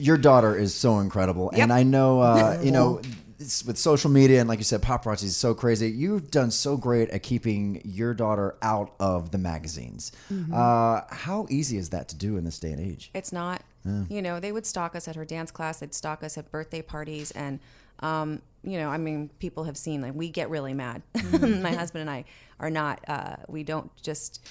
Your daughter is so incredible, and I know uh, you know it's, with social media and like you said, paparazzi is so crazy. You've done so great at keeping your daughter out of the magazines. Mm-hmm. Uh, how easy is that to do in this day and age? It's not. You know, they would stalk us at her dance class. They'd stalk us at birthday parties, and um, you know, I mean, people have seen like we get really mad. My husband and I are not. Uh, we don't just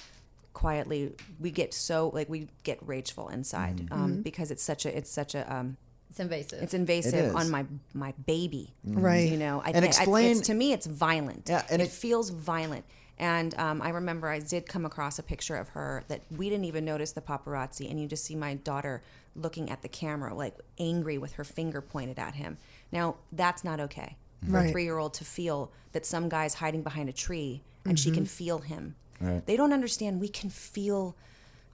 quietly. We get so like we get rageful inside um, because it's such a it's such a um, It's invasive. it's invasive is. on my my baby. Right. You know, I, And I- explain- it's, to me, it's violent. Yeah, and it, it- feels violent. And um, I remember I did come across a picture of her that we didn't even notice the paparazzi, and you just see my daughter looking at the camera, like angry with her finger pointed at him. Now that's not okay for a three-year-old to feel that some guy's hiding behind a tree and she can feel him. Right. They don't understand we can feel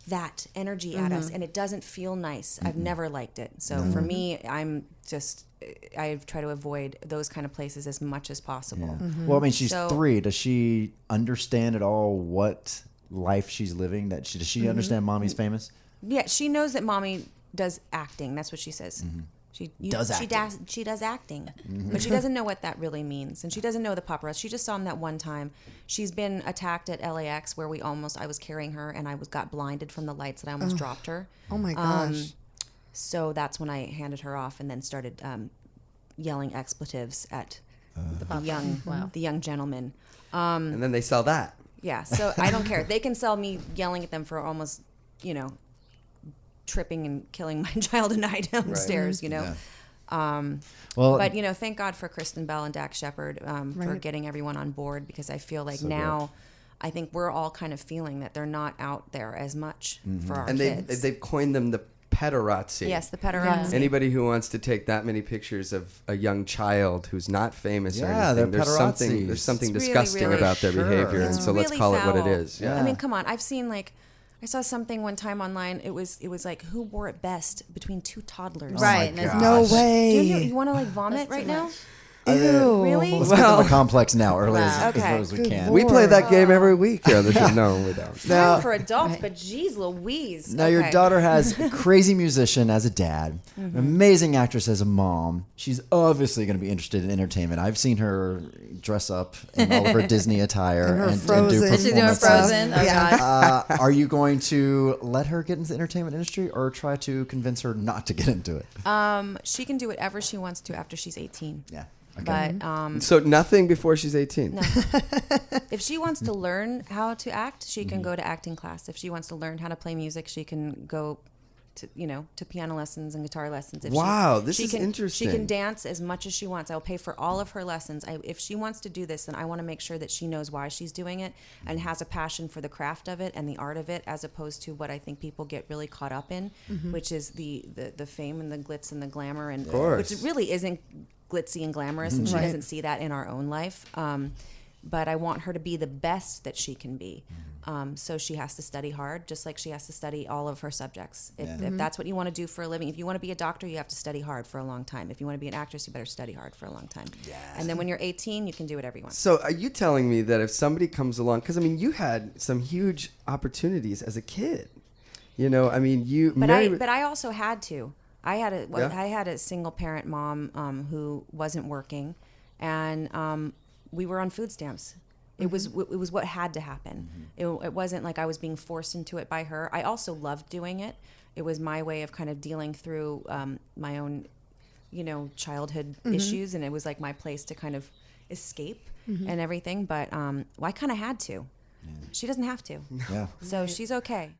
that energy at us Mm-hmm. and it doesn't feel nice i've never liked it so for me i'm just i try to avoid those kind of places as much as possible Mm-hmm. Well, I mean, she's So- three. Does she understand at all what life she's living? That she does Mm-hmm. she understand mommy's famous? yeah she knows that mommy does acting that's what she says she you, Does she acting. does she does acting but she doesn't know what that really means and she doesn't know the paparazzi she just saw him that one time she's been attacked at lax where we almost i was carrying her and i was got blinded from the lights and i almost dropped her Oh my Um, gosh. so that's when i handed her off and then started um, yelling expletives at the young Wow. the young gentleman and then they sell that. Yeah, so I don't care. They can sell me yelling at them for almost, you know, tripping and killing my child and I downstairs, you know. Well, But you know, thank God for Kristen Bell and Dax Shepard um, for getting everyone on board because I feel like So now, I think we're all kind of feeling that they're not out there as much for our And they kids. they've coined them the pederazzi. yes, the pederazzi. Anybody who wants to take that many pictures of a young child who's not famous or Yeah, anything, they're there's something there's something It's disgusting really- about their Sure. behavior, It's and so let's really call it what it is. Yeah. I mean, come on. I've seen like I saw something one time online. It was it was like who wore it best between two toddlers. Oh right. and it's- No gosh. Do way. you, you want to like vomit That's too right now? Much. Ew. Really? let's get them a complex now, early as, Okay. as low as we Good can. lord. we play that game every week here on. No, we don't. Now- Fine for adults, but geez, Louise. Now, your daughter has a crazy musician as a dad, Mm-hmm. an amazing actress as a mom. She's obviously going to be interested in entertainment. I've seen her dress up in all of her Disney attire And her and, and do Frozen. She's doing. Frozen. Oh, Yeah. God. Uh, are you going to let her get into the entertainment industry or try to convince her not to get into it? Um, she can do whatever she wants to after she's 18. yeah. Okay. But um, So nothing before she's 18. no. if she wants to learn how to act, she can go to acting class. If she wants to learn how to play music, she can go to you know to piano lessons and guitar lessons. If she- Wow, this she is can, She can dance as much as she wants. I'll pay for all of her lessons. I, if she wants to do this, then I want to make sure that she knows why she's doing it and has a passion for the craft of it and the art of it, as opposed to what I think people get really caught up in, which is the, the the fame and the glitz and the glamour, and course. which really isn't glitzy and glamorous, and she Right. doesn't see that in our own life. Um, but I want her to be the best that she can be. Um, so she has to study hard, just like she has to study all of her subjects. If, Yeah. if that's what you want to do for a living, if you want to be a doctor, you have to study hard for a long time. If you want to be an actress, you better study hard for a long time. And then when you're 18, you can do whatever you want. So are you telling me that if somebody comes along, because I mean, you had some huge opportunities as a kid. You know, I mean, you. But Mary, I, but I also had to. I had a, Yeah. I had a single parent mom um, who wasn't working, and um, we were on food stamps. It was Mm-hmm. it was what had to happen. It, it wasn't like I was being forced into it by her. I also loved doing it. It was my way of kind of dealing through um, my own, you know, childhood Mm-hmm. issues, and it was like my place to kind of escape and everything. But um, well, I kind of had to. She doesn't have to, yeah. so she's okay.